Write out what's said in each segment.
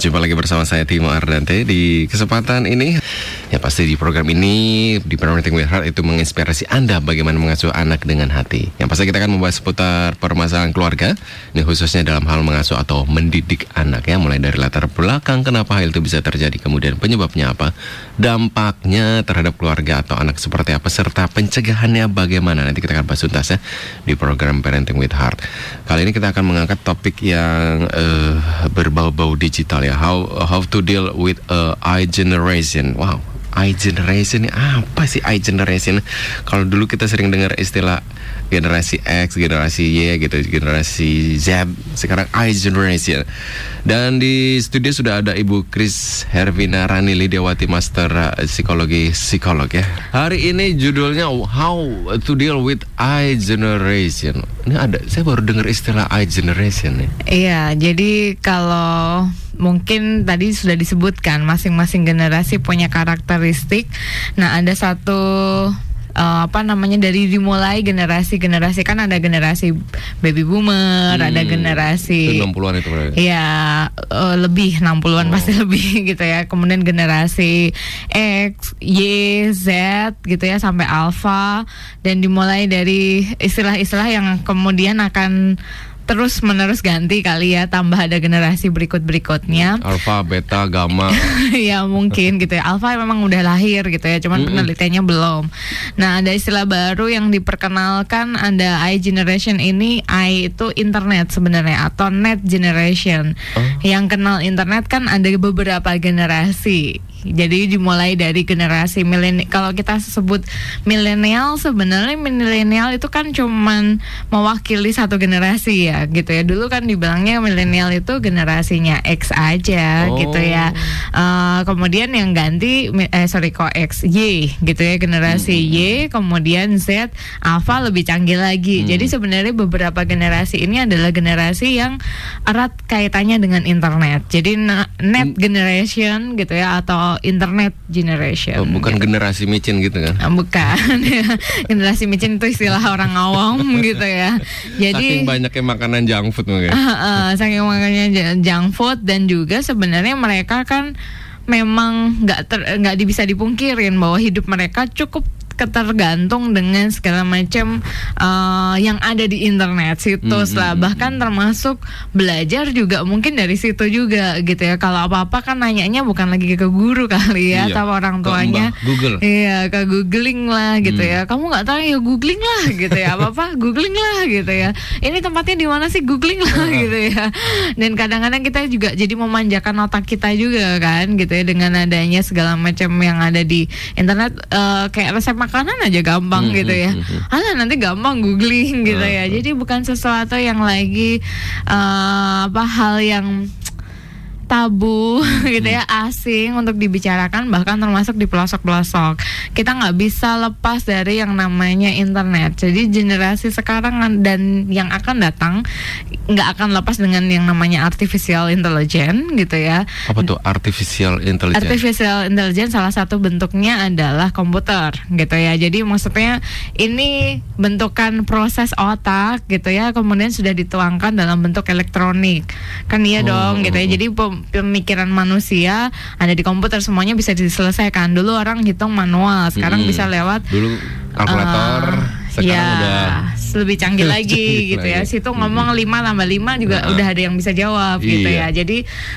Jumpa lagi bersama saya Timo Ardante. Di kesempatan ini Ya pasti di program ini di Parenting with Heart itu menginspirasi Anda bagaimana mengasuh anak dengan hati. Yang pasti kita akan membahas seputar permasalahan keluarga. Ini khususnya dalam hal mengasuh atau mendidik anak ya. Mulai dari latar belakang kenapa hal itu bisa terjadi Kemudian penyebabnya apa Dampaknya terhadap keluarga atau anak seperti apa Serta pencegahannya bagaimana. Nanti kita akan bahas tuntas ya di program Parenting with Heart. Kali ini kita akan mengangkat topik yang uh, berbau-bau digital ya. How how to deal with uh, I generation. Wow I generation ini apa sih I generation kalau dulu kita sering dengar istilah generasi X, generasi Y gitu, generasi Z. Sekarang I generation. Dan di studio sudah ada Ibu Kris Hervina Rani Lidiawati Master uh, Psikologi Psikolog ya. Hari ini judulnya How to Deal with I generation. Ini ada saya baru dengar istilah I generation nih. Iya, jadi kalau mungkin tadi sudah disebutkan masing-masing generasi punya karakteristik. Nah, ada satu uh, apa namanya dari dimulai generasi-generasi kan ada generasi baby boomer, hmm, ada generasi 60-an itu berarti. Iya, uh, lebih 60-an oh. pasti lebih gitu ya. Kemudian generasi X, Y, Z gitu ya sampai alpha dan dimulai dari istilah-istilah yang kemudian akan terus menerus ganti kali ya tambah ada generasi berikut berikutnya alfa beta gamma. Ya mungkin gitu ya. Alfa memang udah lahir gitu ya cuman mm -hmm. penelitiannya belum. Nah ada istilah baru yang diperkenalkan ada i generation ini. I itu internet sebenarnya atau net generation. Oh. yang kenal internet kan ada beberapa generasi jadi dimulai dari generasi milenial. Kalau kita sebut milenial sebenarnya milenial itu kan cuman mewakili satu generasi ya, gitu ya. Dulu kan dibilangnya milenial itu generasinya X aja, oh. gitu ya. Uh, kemudian yang ganti, eh sorry kok X, Y, gitu ya generasi hmm. Y. Kemudian Z, Alpha lebih canggih lagi. Hmm. Jadi sebenarnya beberapa generasi ini adalah generasi yang erat kaitannya dengan internet. Jadi net generation gitu ya atau internet generation. Oh, bukan gitu. generasi micin gitu kan? Ah, bukan. generasi micin itu istilah orang awam gitu ya. Jadi saking banyaknya makanan junk food mungkin. Uh, uh, saking makannya junk food dan juga sebenarnya mereka kan memang nggak nggak bisa dipungkirin bahwa hidup mereka cukup ketergantung dengan segala macam uh, yang ada di internet situs mm -hmm. lah bahkan termasuk belajar juga mungkin dari situ juga gitu ya. Kalau apa apa kan nanyanya bukan lagi ke guru kali ya iya. atau orang tuanya. ke Google. Iya ke googling lah gitu mm. ya. Kamu nggak tahu ya googling lah gitu ya. Apa apa googling lah gitu ya. Ini tempatnya di mana sih? Googling lah gitu ya. Dan kadang-kadang kita juga jadi memanjakan otak kita juga kan gitu ya. Dengan adanya segala macam yang ada di internet uh, kayak resep makanan aja gampang hmm, gitu ya. Hmm, hmm. Alah nanti gampang googling gitu ya. Jadi bukan sesuatu yang lagi uh, apa hal yang tabu gitu ya asing untuk dibicarakan bahkan termasuk di pelosok-pelosok. Kita nggak bisa lepas dari yang namanya internet. Jadi generasi sekarang dan yang akan datang nggak akan lepas dengan yang namanya artificial intelligence gitu ya. Apa tuh artificial intelligence? Artificial intelligence salah satu bentuknya adalah komputer gitu ya. Jadi maksudnya ini bentukan proses otak gitu ya kemudian sudah dituangkan dalam bentuk elektronik. Kan iya oh. dong gitu ya. Jadi pemikiran manusia ada di komputer semuanya bisa diselesaikan. Dulu orang hitung manual, sekarang hmm. bisa lewat dulu kalkulator. Uh, sekarang ya, udah lebih canggih lagi gitu ya. Situ ngomong 5 tambah 5 juga uh. udah ada yang bisa jawab gitu iya. gitu ya. Jadi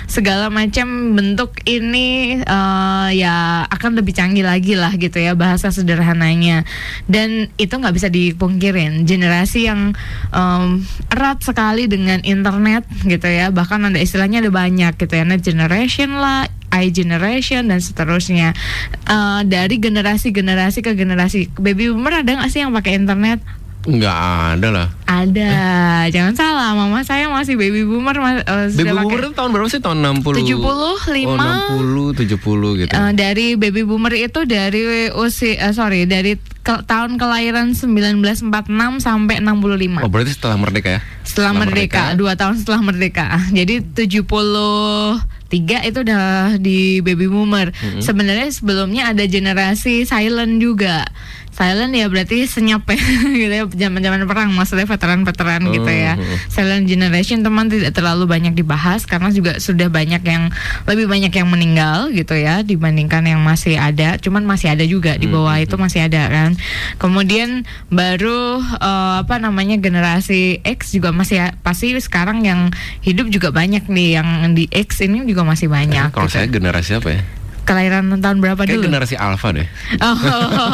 segala macam bentuk ini uh, ya akan lebih canggih lagi lah gitu ya bahasa sederhananya. Dan itu nggak bisa dipungkirin generasi yang um, erat sekali dengan internet gitu ya. Bahkan ada istilahnya ada banyak gitu ya. Net generation lah, I generation dan seterusnya uh, dari generasi-generasi ke generasi baby boomer ada nggak sih yang pakai internet Enggak ada lah. Ada, eh? jangan salah. Mama saya masih baby boomer. Uh, baby boomer itu tahun berapa sih? Tahun 60? 75. Oh, 60, 70 gitu. Uh, dari baby boomer itu dari usia, uh, sorry, dari ke, tahun kelahiran 1946 sampai 65. Oh, berarti setelah merdeka ya? Setelah, setelah merdeka, merdeka, dua tahun setelah merdeka. Jadi 70 tiga itu udah di baby boomer. Mm -hmm. Sebenarnya sebelumnya ada generasi silent juga. Silent ya berarti senyap ya gitu ya zaman-zaman perang maksudnya veteran-veteran gitu ya. Oh. Silent generation teman tidak terlalu banyak dibahas karena juga sudah banyak yang lebih banyak yang meninggal gitu ya dibandingkan yang masih ada. Cuman masih ada juga di bawah itu masih ada kan. Kemudian baru eh, apa namanya generasi X juga masih pasti sekarang yang hidup juga banyak nih yang di X ini juga masih banyak. Kalau gitu. saya generasi apa ya? Kelahiran tahun berapa Kayak dulu? generasi alpha deh. Oh,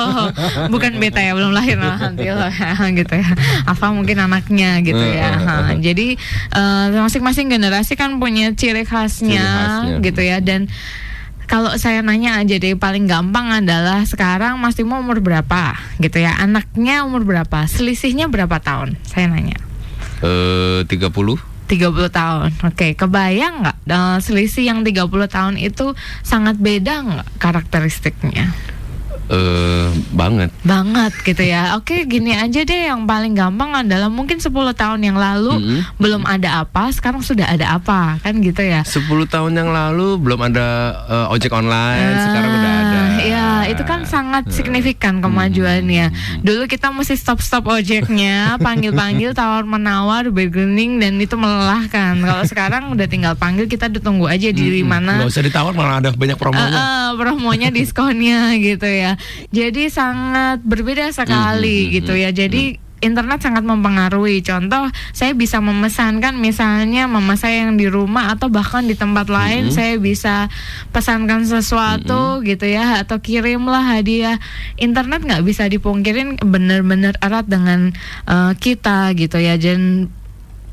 bukan beta ya belum lahir lah nanti lah gitu ya. Alfa mungkin anaknya gitu ya. Ha, Jadi eh, masing-masing generasi kan punya ciri khasnya, Ciri khasnya. gitu ya dan kalau saya nanya aja deh paling gampang adalah sekarang Mas Timo umur berapa gitu ya anaknya umur berapa selisihnya berapa tahun saya nanya Eh 30 30 tahun oke kebayang nggak eh, selisih yang 30 tahun itu sangat beda nggak karakteristiknya eh banget. banget gitu ya. Oke, gini aja deh yang paling gampang adalah mungkin 10 tahun yang lalu Mm-mm. belum ada apa, sekarang sudah ada apa, kan gitu ya. 10 tahun yang lalu belum ada eh, ojek online, Ah, sekarang udah ada. Iya, itu kan sangat signifikan kemajuannya. Dulu kita mesti stop-stop ojeknya, panggil-panggil, tawar-menawar, bargaining dan itu melelahkan. Kalau sekarang udah tinggal panggil, kita ditunggu aja di mana. Nggak usah ditawar malah ada banyak promonya. Eh, eh, promonya diskonnya gitu ya. Jadi sangat berbeda sekali gitu ya. Jadi internet sangat mempengaruhi. Contoh, saya bisa memesankan misalnya mama saya yang di rumah atau bahkan di tempat lain Mhm. saya bisa pesankan sesuatu gitu ya atau kirimlah hadiah. Internet nggak bisa dipungkirin benar-benar erat dengan eh, kita gitu ya. Dan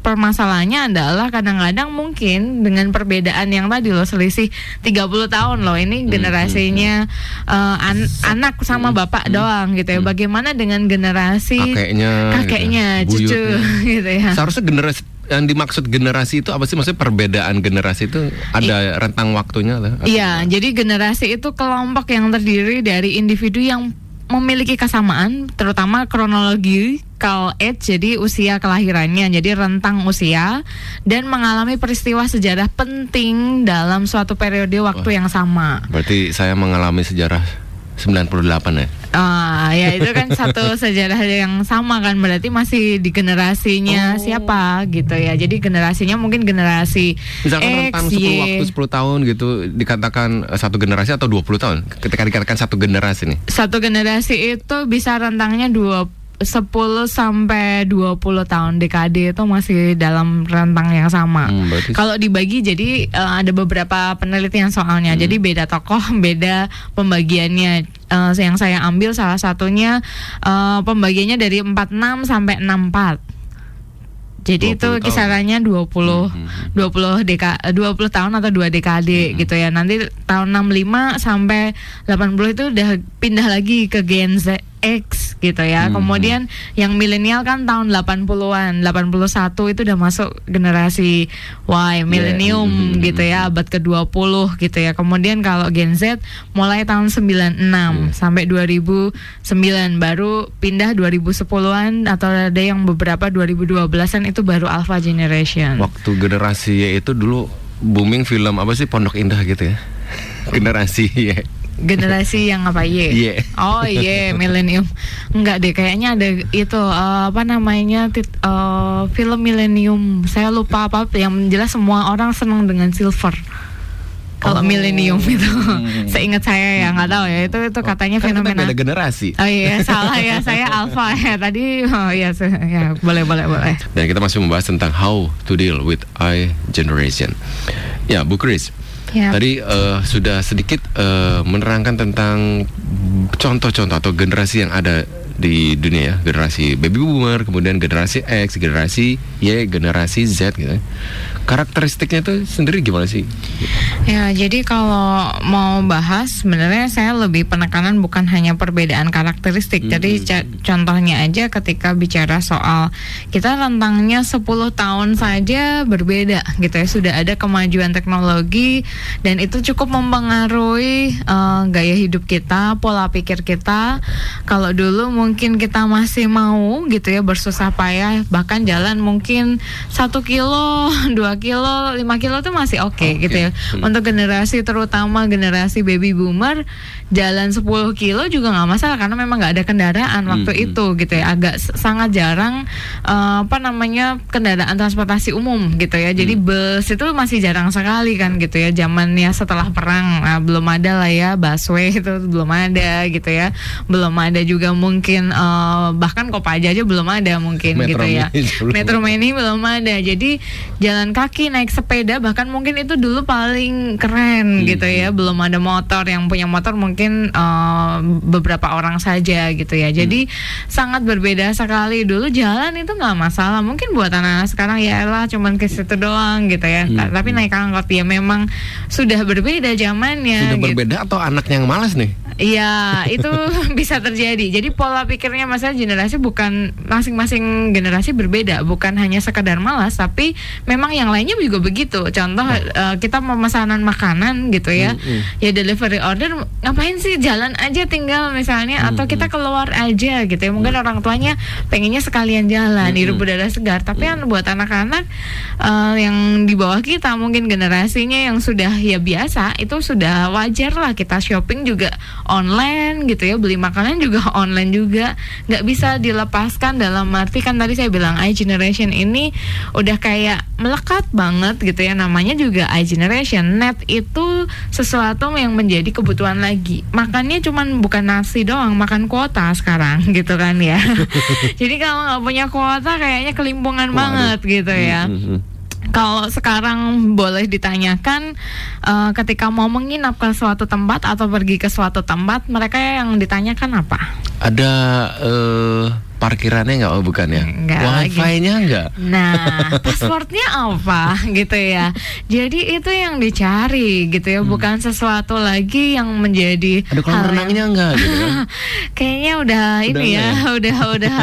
permasalahannya adalah kadang-kadang mungkin dengan perbedaan yang tadi loh selisih 30 tahun loh ini generasinya eh, an- anak sama bapak doang gitu ya. Bagaimana dengan generasi Kakeknya, kakeknya, gitu, cucu gitu ya. Seharusnya generasi yang dimaksud generasi itu apa sih? Maksudnya perbedaan generasi itu ada rentang waktunya lah. Iya, jadi generasi itu kelompok yang terdiri dari individu yang memiliki kesamaan, terutama kronologi call age, jadi usia kelahirannya, jadi rentang usia dan mengalami peristiwa sejarah penting dalam suatu periode waktu yang sama. Berarti saya mengalami sejarah 98 ya. Ah, ya itu kan satu sejarah yang sama kan berarti masih di generasinya Oh. siapa gitu ya. Jadi generasinya mungkin generasi Misalkan X, rentang 10 Y. waktu 10 tahun gitu dikatakan eh, satu generasi atau 20 tahun. Ketika dikatakan satu generasi nih. satu generasi itu bisa rentangnya dua 10 sampai 20 tahun dekade itu masih dalam rentang yang sama. Hmm, Kalau dibagi jadi eh, ada beberapa penelitian soalnya. Hmm. Jadi beda tokoh, beda pembagiannya. Eh, yang saya ambil salah satunya eh, pembagiannya dari 46 sampai 64. Jadi 20 itu kisarannya 20 Hmm, 20 deka 20 tahun atau dua dekade gitu ya. Nanti tahun 65 sampai 80 itu udah pindah lagi ke Gen Z X gitu ya. Hmm. Kemudian yang milenial kan tahun 80-an, 81 itu udah masuk generasi Y, milenium Hmm. gitu ya, abad ke-20 gitu ya. Kemudian kalau Gen Z mulai tahun 96 sampai 2009 baru pindah 2010-an atau ada yang beberapa 2012-an itu baru Alpha Generation. Waktu generasi Y itu dulu booming film apa sih Pondok Indah gitu ya. Generasi Y. Generasi yang apa Y? Y. Oh iya, milenium. Enggak deh, kayaknya ada itu eh, apa namanya tit- eh, film milenium. Saya lupa apa yang jelas semua orang senang dengan silver. Kalau Oh. milenium itu, seingat saya ya nggak tahu ya itu itu katanya Kan kita fenomena. beda generasi. Oh iya salah ya saya alpha ya tadi oh iya ya boleh boleh boleh. Dan kita masih membahas tentang how to deal with I generation. Ya, Bu Chris. Ya. Tadi eh, sudah sedikit eh, menerangkan tentang contoh-contoh atau generasi yang ada di dunia ya, generasi baby boomer, kemudian generasi X, generasi Y, generasi Z gitu. Karakteristiknya itu sendiri gimana sih? Ya, jadi kalau mau bahas sebenarnya saya lebih penekanan bukan hanya perbedaan karakteristik. Jadi ca- contohnya aja ketika bicara soal kita rentangnya 10 tahun saja berbeda gitu ya. Sudah ada kemajuan teknologi dan itu cukup mempengaruhi eh, gaya hidup kita, pola pikir kita. Kalau dulu mungkin kita masih mau gitu ya bersusah payah bahkan jalan mungkin satu kilo, dua kilo, lima kilo tuh masih oke okay, okay. gitu ya. Hmm. Untuk generasi terutama generasi baby boomer jalan 10 kilo juga nggak masalah karena memang nggak ada kendaraan waktu hmm. itu gitu ya. Agak sangat jarang uh, apa namanya kendaraan transportasi umum gitu ya. Jadi hmm. bus itu masih jarang sekali kan gitu ya. Zamannya setelah perang nah, belum ada lah ya busway itu belum ada gitu ya. Belum ada juga mungkin uh, bahkan Kopaja aja belum ada mungkin Metro gitu ya. Metro Mini belum ada. Jadi jalan kaki naik sepeda bahkan mungkin itu dulu paling keren hmm. gitu ya. Belum ada motor yang punya motor mungkin uh, beberapa orang saja gitu ya. Jadi hmm. sangat berbeda sekali. Dulu jalan itu nggak masalah. Mungkin buat anak-anak sekarang ya lah cuman ke situ doang gitu ya. Hmm. Tapi naik angkot ya memang sudah berbeda zamannya. Sudah gitu. berbeda atau anaknya yang malas nih? Iya, itu bisa terjadi. Jadi pola pikirnya masa generasi bukan masing-masing generasi berbeda, bukan hanya sekadar malas, tapi memang yang lainnya juga begitu. Contoh oh. uh, kita memesanan makanan gitu ya. Mm -hmm. Ya delivery order ngapain sih jalan aja tinggal misalnya mm -hmm. atau kita keluar aja gitu ya. Mungkin mm -hmm. orang tuanya pengennya sekalian jalan, mm -hmm. udara segar, tapi mm -hmm. kan buat anak-anak uh, yang di bawah kita mungkin generasinya yang sudah ya biasa, itu sudah wajar lah kita shopping juga online gitu ya beli makanan juga online juga. Nggak bisa dilepaskan dalam arti kan tadi saya bilang i generation ini udah kayak melekat banget gitu ya. Namanya juga i generation. Net itu sesuatu yang menjadi kebutuhan lagi. Makannya cuman bukan nasi doang makan kuota sekarang gitu kan ya. Jadi kalau nggak punya kuota kayaknya kelimpungan Waduh. banget gitu ya. Mm -hmm kalau sekarang boleh ditanyakan uh, ketika mau menginap ke suatu tempat atau pergi ke suatu tempat mereka yang ditanyakan apa? Ada uh, parkirannya nggak oh bukan ya? Enggak wifi-nya enggak nah passwordnya apa gitu ya? Jadi itu yang dicari gitu ya hmm. bukan sesuatu lagi yang menjadi ada kolam renangnya yang... enggak gitu kan kayaknya udah, udah ini ya, ya? udah udah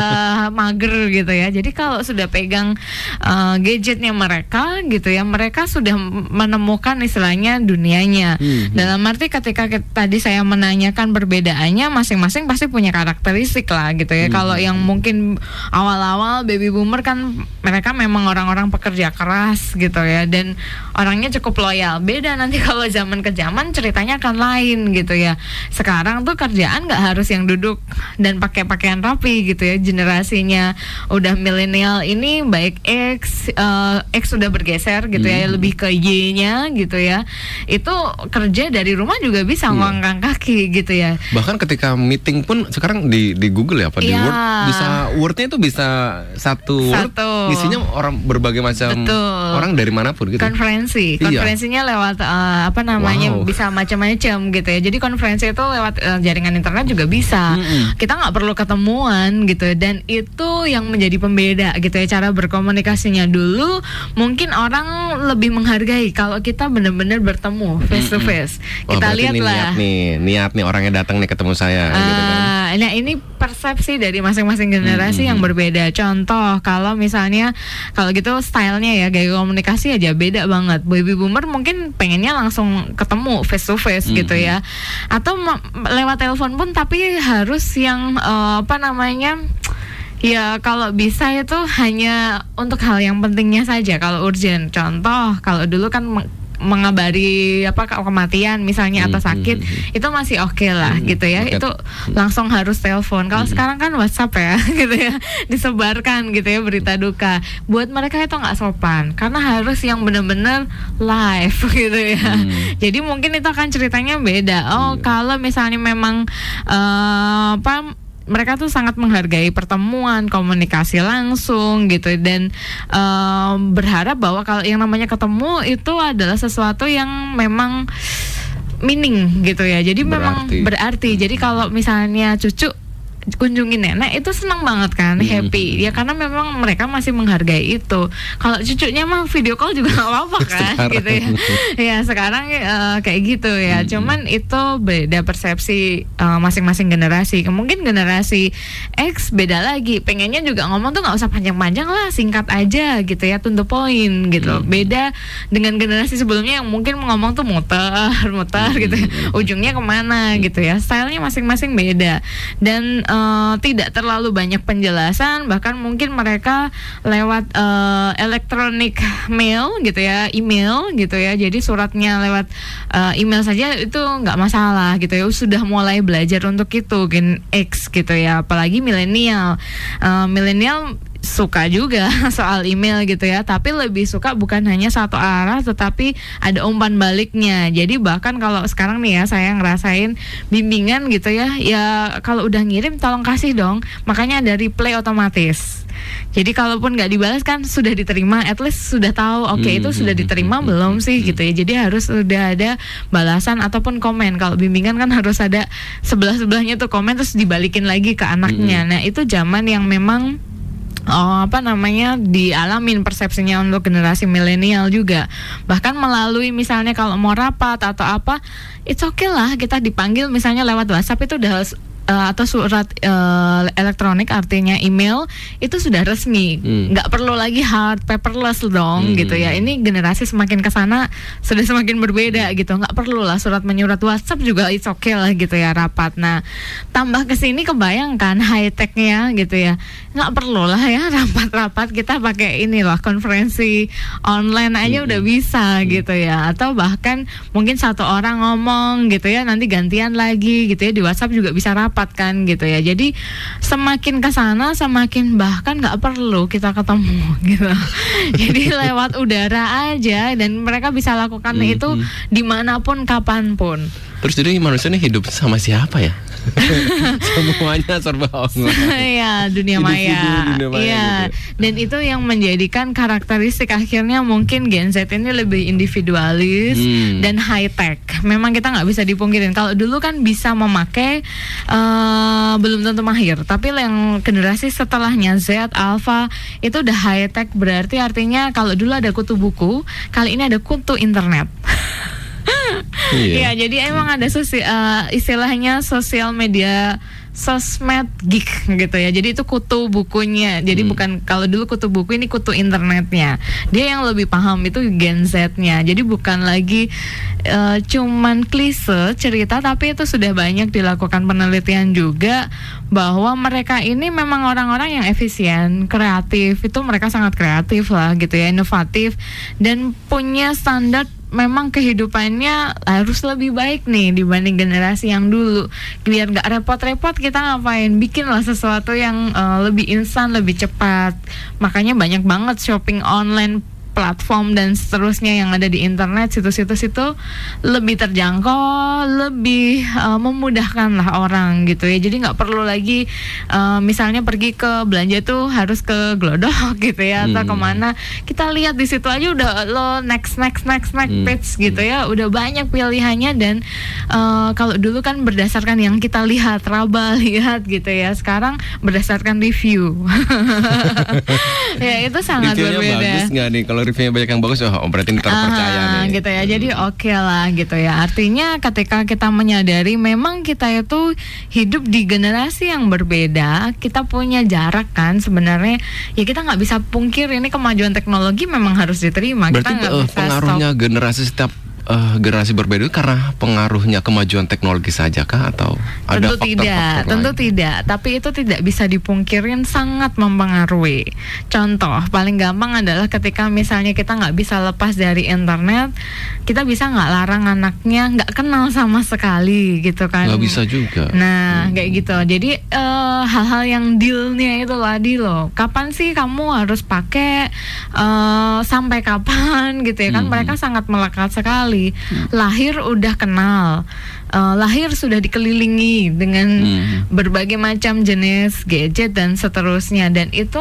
mager gitu ya. Jadi kalau sudah pegang uh, gadgetnya mereka gitu ya mereka sudah menemukan istilahnya dunianya. Hmm. dalam arti ketika tadi saya menanyakan perbedaannya masing-masing pasti punya karakteristik lah gitu ya. Hmm. kalau yang mungkin awal-awal baby boomer kan mereka memang orang-orang pekerja keras gitu ya dan orangnya cukup loyal. Beda nanti kalau zaman ke zaman ceritanya akan lain gitu ya. Sekarang tuh kerjaan nggak harus yang duduk dan pakai pakaian rapi gitu ya. Generasinya udah milenial ini baik X uh, X sudah bergeser gitu ya, hmm. lebih ke Y-nya gitu ya. Itu kerja dari rumah juga bisa yeah. ngangkang kaki gitu ya. Bahkan ketika meeting pun sekarang di di Google ya apa yeah. di iya. Word bisa wordnya itu bisa satu, satu. word isinya orang berbagai macam Betul. orang dari mana pun gitu konferensi iya. konferensinya lewat uh, apa namanya wow. bisa macam-macam gitu ya jadi konferensi itu lewat uh, jaringan internet juga bisa mm -hmm. kita nggak perlu ketemuan gitu dan itu yang menjadi pembeda gitu ya cara berkomunikasinya dulu mungkin orang lebih menghargai kalau kita benar-benar bertemu face to face kita lihat lah niat nih niat nih orangnya datang nih ketemu saya uh, gitu kan. Ah, nah ini persepsi dari masing-masing generasi hmm. yang berbeda. Contoh kalau misalnya kalau gitu stylenya ya gaya komunikasi aja beda banget. Baby boomer mungkin pengennya langsung ketemu face to face hmm. gitu ya. Atau lewat telepon pun tapi harus yang uh, apa namanya Ya kalau bisa itu hanya untuk hal yang pentingnya saja kalau urgent. Contoh kalau dulu kan mengabari apa kematian misalnya atau hmm, sakit hmm, hmm. itu masih oke okay lah hmm, gitu ya. Okay. Itu langsung harus telepon. Kalau hmm. sekarang kan WhatsApp ya gitu ya disebarkan gitu ya berita duka. Buat mereka itu nggak sopan karena harus yang benar-benar live gitu ya. Hmm. Jadi mungkin itu akan ceritanya beda. Oh, hmm. kalau misalnya memang uh, apa mereka tuh sangat menghargai pertemuan, komunikasi langsung gitu dan um, berharap bahwa kalau yang namanya ketemu itu adalah sesuatu yang memang meaning gitu ya. Jadi berarti. memang berarti. Jadi kalau misalnya cucu kunjungi nenek itu senang banget kan hmm. happy ya karena memang mereka masih menghargai itu kalau cucunya mah video call juga nggak apa-apa kan gitu ya ya sekarang uh, kayak gitu ya hmm. cuman itu beda persepsi eh, masing-masing generasi mungkin generasi X beda lagi pengennya juga ngomong tuh nggak usah panjang-panjang lah singkat aja gitu ya to the point gitu hmm. beda dengan generasi sebelumnya yang mungkin ngomong tuh muter muter hmm. gitu ya. ujungnya ke mana gitu ya stylenya masing-masing beda dan uh, tidak terlalu banyak penjelasan bahkan mungkin mereka lewat uh, elektronik mail gitu ya email gitu ya. Jadi suratnya lewat uh, email saja itu nggak masalah gitu ya. Sudah mulai belajar untuk itu gen X gitu ya. Apalagi milenial. Uh, milenial suka juga soal email gitu ya. Tapi lebih suka bukan hanya satu arah tetapi ada umpan baliknya. Jadi bahkan kalau sekarang nih ya saya ngerasain bimbingan gitu ya. Ya kalau udah ngirim tolong kasih dong. Makanya ada replay otomatis. Jadi kalaupun nggak dibalas kan sudah diterima. At least sudah tahu oke okay, hmm, itu sudah hmm, diterima hmm, belum sih gitu ya. Jadi harus sudah ada balasan ataupun komen. Kalau bimbingan kan harus ada sebelah sebelahnya tuh komen terus dibalikin lagi ke anaknya. Nah itu zaman yang memang oh, apa namanya dialamin persepsinya untuk generasi milenial juga. Bahkan melalui misalnya kalau mau rapat atau apa it's okay lah kita dipanggil misalnya lewat WhatsApp itu udah uh, atau surat uh, elektronik artinya email itu sudah resmi. Hmm. nggak perlu lagi hard paperless dong hmm. gitu ya. Ini generasi semakin ke sana sudah semakin berbeda gitu. Nggak perlu lah surat menyurat. WhatsApp juga it's okay lah gitu ya rapat. Nah tambah ke sini kebayangkan high technya gitu ya. Nggak perlu lah ya rapat-rapat. Kita pakai inilah konferensi online aja hmm. udah bisa hmm. gitu ya. Atau bahkan mungkin satu orang ngomong gitu ya. Nanti gantian lagi gitu ya. Di WhatsApp juga bisa rapat kan gitu ya. Jadi semakin ke sana semakin bahkan nggak perlu kita ketemu gitu. Jadi lewat udara aja dan mereka bisa lakukan mm -hmm. itu di mana pun kapan pun. Terus jadi manusia ini hidup sama siapa ya Semuanya serba online. Iya, dunia maya. Iya. Gitu. Dan itu yang menjadikan karakteristik akhirnya mungkin Gen Z ini lebih individualis hmm. dan high tech. Memang kita nggak bisa dipungkirin. Kalau dulu kan bisa memakai uh, belum tentu mahir, tapi yang generasi setelahnya Z, Alpha itu udah high tech berarti artinya kalau dulu ada kutu buku, kali ini ada kutu internet. iya. Ya, jadi emang ada sosi uh, istilahnya sosial media sosmed geek gitu ya. Jadi itu kutu bukunya. Jadi hmm. bukan kalau dulu kutu buku ini kutu internetnya. Dia yang lebih paham itu Gen Z-nya. Jadi bukan lagi uh, cuman klise cerita tapi itu sudah banyak dilakukan penelitian juga bahwa mereka ini memang orang-orang yang efisien, kreatif. Itu mereka sangat kreatif lah gitu ya, inovatif dan punya standar memang kehidupannya harus lebih baik nih dibanding generasi yang dulu. Biar nggak repot-repot kita ngapain? Bikin lah sesuatu yang uh, lebih instan lebih cepat. Makanya banyak banget shopping online platform dan seterusnya yang ada di internet situs-situs itu lebih terjangkau lebih uh, memudahkan lah orang gitu ya. Jadi nggak perlu lagi uh, misalnya pergi ke belanja tuh harus ke Glodok gitu ya atau hmm. ke mana. Kita lihat di situ aja udah lo next next next next hmm. page gitu ya. Udah banyak pilihannya dan uh, kalau dulu kan berdasarkan yang kita lihat raba lihat gitu ya. Sekarang berdasarkan review. Ya itu sangat Reviewnya berbeda. bagus nggak nih? Kalau reviewnya banyak yang bagus oh berarti terpercaya ah, nih. gitu ya. Jadi oke okay lah gitu ya. Artinya ketika kita menyadari memang kita itu hidup di generasi yang berbeda kita punya jarak kan sebenarnya. Ya kita nggak bisa pungkir ini kemajuan teknologi memang harus diterima. Berarti kita uh, pengaruhnya stop. generasi setiap uh, generasi berbeda karena pengaruhnya kemajuan teknologi saja kah? Atau tentu ada faktor, tidak faktor tentu lain? tidak. Tapi itu tidak bisa dipungkirin sangat mempengaruhi. Contoh paling gampang adalah ketika misalnya kita nggak bisa lepas dari internet kita bisa nggak larang anaknya nggak kenal sama sekali gitu kan. Nggak bisa juga. Nah hmm. kayak gitu. Jadi uh, hal-hal yang dealnya itu lah loh. Kapan sih kamu harus pakai uh, sampai kapan gitu ya kan? Hmm. mereka sangat melekat sekali sekali. Hmm. Lahir udah kenal. Uh, lahir sudah dikelilingi dengan hmm. berbagai macam jenis gadget dan seterusnya dan itu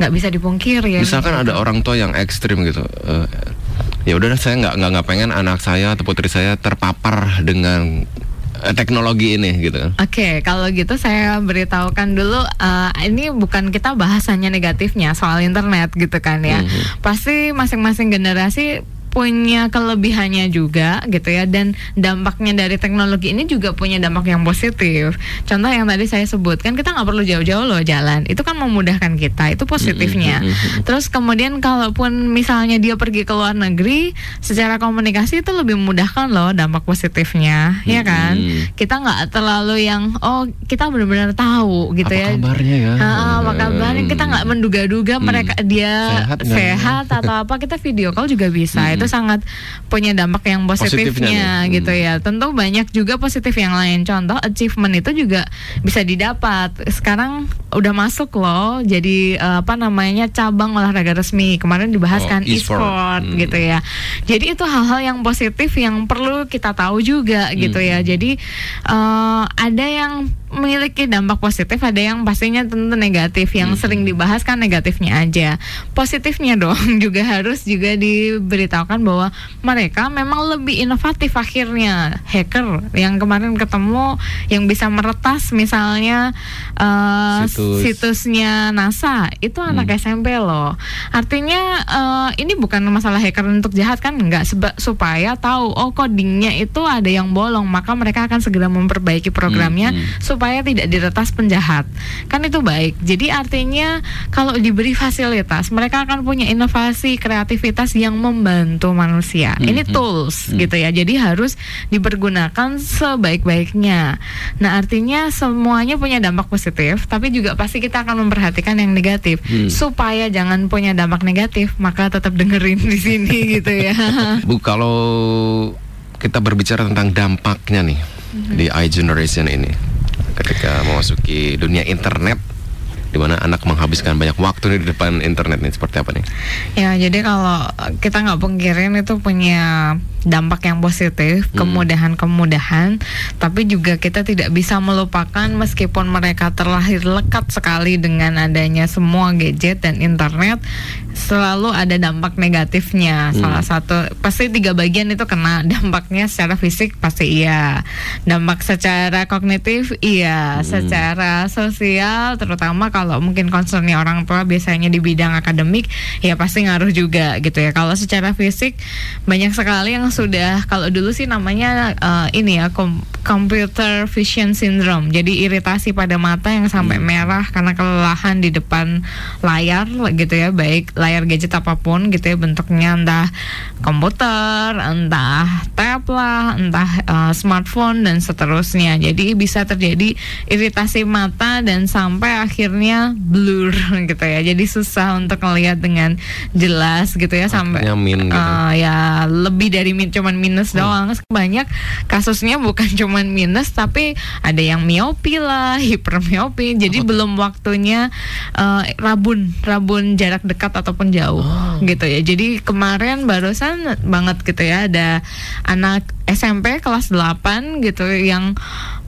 nggak bisa dipungkir ya. Misalkan ada orang tua yang ekstrim gitu. Uh, ya udah saya nggak nggak nggak pengen anak saya atau putri saya terpapar dengan eh, teknologi ini gitu. Oke, okay, kalau gitu saya beritahukan dulu uh, ini bukan kita bahasanya negatifnya soal internet gitu kan ya. Mm -hmm. Pasti masing-masing generasi punya kelebihannya juga gitu ya dan dampaknya dari teknologi ini juga punya dampak yang positif. Contoh yang tadi saya sebutkan kita nggak perlu jauh-jauh loh jalan. Itu kan memudahkan kita. Itu positifnya. Terus kemudian kalaupun misalnya dia pergi ke luar negeri secara komunikasi itu lebih memudahkan loh dampak positifnya, ya kan? Kita nggak terlalu yang oh kita benar-benar tahu gitu Apa ya. kabarnya ya? Ah, apa kabarnya kita nggak menduga-duga mereka dia Sehat ya? sehat atau apa kita video call juga bisa itu sangat punya dampak yang Positifnya positifnya nih. gitu ya. Tentu banyak juga positif yang lain. Contoh achievement itu juga bisa didapat. Sekarang udah masuk loh jadi eh, apa namanya cabang olahraga resmi. Kemarin dibahas Oh, kan e-sport. e-sport Hmm. gitu ya. Jadi itu hal-hal yang positif yang perlu kita tahu juga gitu ya. Jadi eh, ada yang memiliki dampak positif ada yang pastinya tentu negatif. Yang sering dibahas kan negatifnya aja. Positifnya dong juga harus juga diberitahukan bahwa mereka memang lebih inovatif akhirnya. Hacker yang kemarin ketemu yang bisa meretas misalnya eh, Situs. situsnya NASA. Itu anak SMP loh. Artinya eh, ini bukan masalah hacker untuk jahat kan? Enggak seba- supaya tahu oh codingnya itu ada yang bolong maka mereka akan segera memperbaiki programnya supaya tidak diretas penjahat. Kan itu baik. Jadi artinya kalau diberi fasilitas mereka akan punya inovasi kreativitas yang membantu manusia. Ini tools gitu ya. Jadi harus dipergunakan sebaik-baiknya. Nah artinya semuanya punya dampak positif tapi juga pasti kita akan memperhatikan yang negatif. Supaya jangan punya dampak negatif maka tetap dengerin di sini gitu ya. Bu, kalau kita berbicara tentang dampaknya nih di iGeneration ini, ketika memasuki dunia internet, di mana anak menghabiskan banyak waktu nih di depan internet nih, seperti apa nih? Ya, jadi kalau kita nggak pungkirin itu punya dampak yang positif, kemudahan-kemudahan, tapi juga kita tidak bisa melupakan meskipun mereka terlahir lekat sekali dengan adanya semua gadget dan internet, selalu ada dampak negatifnya. Salah satu pasti tiga bagian itu kena dampaknya secara fisik pasti iya, dampak secara kognitif iya, secara sosial terutama kalau mungkin concernnya orang tua biasanya di bidang akademik ya pasti ngaruh juga gitu ya. Kalau secara fisik banyak sekali yang sudah kalau dulu sih namanya eh, ini ya kom- computer vision syndrome. Jadi iritasi pada mata yang sampai merah karena kelelahan di depan layar gitu ya, baik layar gadget apa pun gitu ya bentuknya entah komputer, entah tab lah, entah eh, smartphone dan seterusnya. Jadi bisa terjadi iritasi mata dan sampai akhirnya blur gitu ya. Jadi susah untuk melihat dengan jelas gitu ya sampai min gitu. eh, ya lebih dari min cuman minus doang. Banyak kasusnya bukan cuman minus tapi ada yang miopi lah, hipermiopi. Jadi belum waktunya eh, rabun, rabun jarak dekat ataupun jauh gitu ya. Jadi kemarin barusan banget gitu ya ada anak SMP kelas 8 gitu yang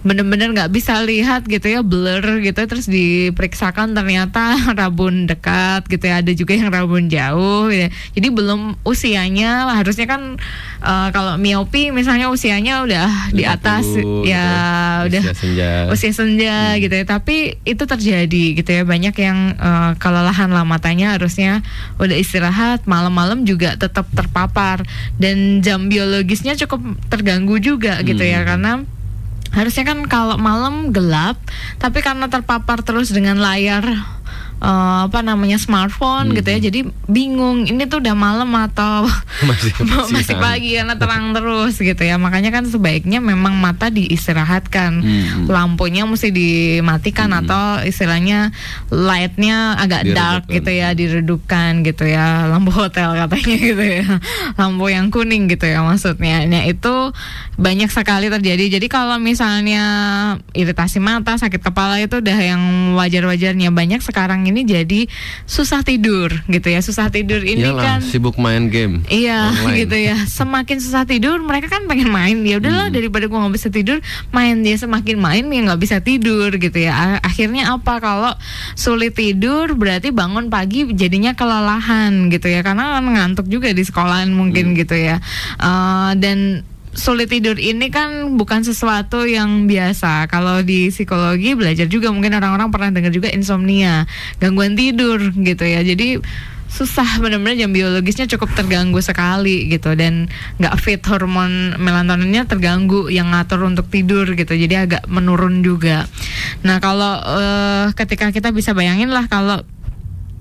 bener-bener nggak bisa lihat gitu ya blur gitu terus diperiksakan ternyata rabun dekat gitu ya ada juga yang rabun jauh gitu. ya. jadi belum usianya harusnya kan eh, kalau miopi misalnya usianya udah di 50 atas gitu ya ya. udah Usia senja. usia senja gitu ya tapi itu terjadi gitu ya banyak yang eh, kelelahan lah matanya harusnya udah istirahat malam-malam juga tetap terpapar dan jam biologisnya cukup terganggu juga gitu ya karena harusnya kan kalau malam gelap tapi karena terpapar terus dengan layar eh, apa namanya smartphone gitu ya. Jadi bingung ini tuh udah malam atau Masih masih pagi karena terang terus gitu ya. Makanya kan sebaiknya memang mata diistirahatkan. Hmm. lampunya mesti dimatikan atau istilahnya lightnya agak dark gitu ya diredupkan gitu ya. Lampu hotel katanya gitu ya. Lampu yang kuning gitu ya maksudnya. Nah itu banyak sekali terjadi. Jadi kalau misalnya iritasi mata sakit kepala itu udah yang wajar-wajarnya. Banyak sekarang ini jadi susah tidur gitu ya susah tidur ini Iyalah, kan sibuk main game. Iya online. gitu ya. Semakin susah tidur, mereka kan pengen main. Ya udahlah Hmm. daripada gua nggak bisa tidur, main dia semakin main ya nggak bisa tidur gitu ya. Akhirnya apa kalau sulit tidur berarti bangun pagi jadinya kelelahan gitu ya. Karena ngantuk juga di sekolahan mungkin Hmm. gitu ya. Eh, dan sulit tidur ini kan bukan sesuatu yang biasa. Kalau di psikologi belajar juga mungkin orang-orang pernah dengar juga insomnia, gangguan tidur gitu ya. Jadi susah benar-benar jam biologisnya cukup terganggu sekali gitu dan nggak fit hormon melatoninnya terganggu yang ngatur untuk tidur gitu jadi agak menurun juga nah kalau uh, ketika kita bisa bayangin lah kalau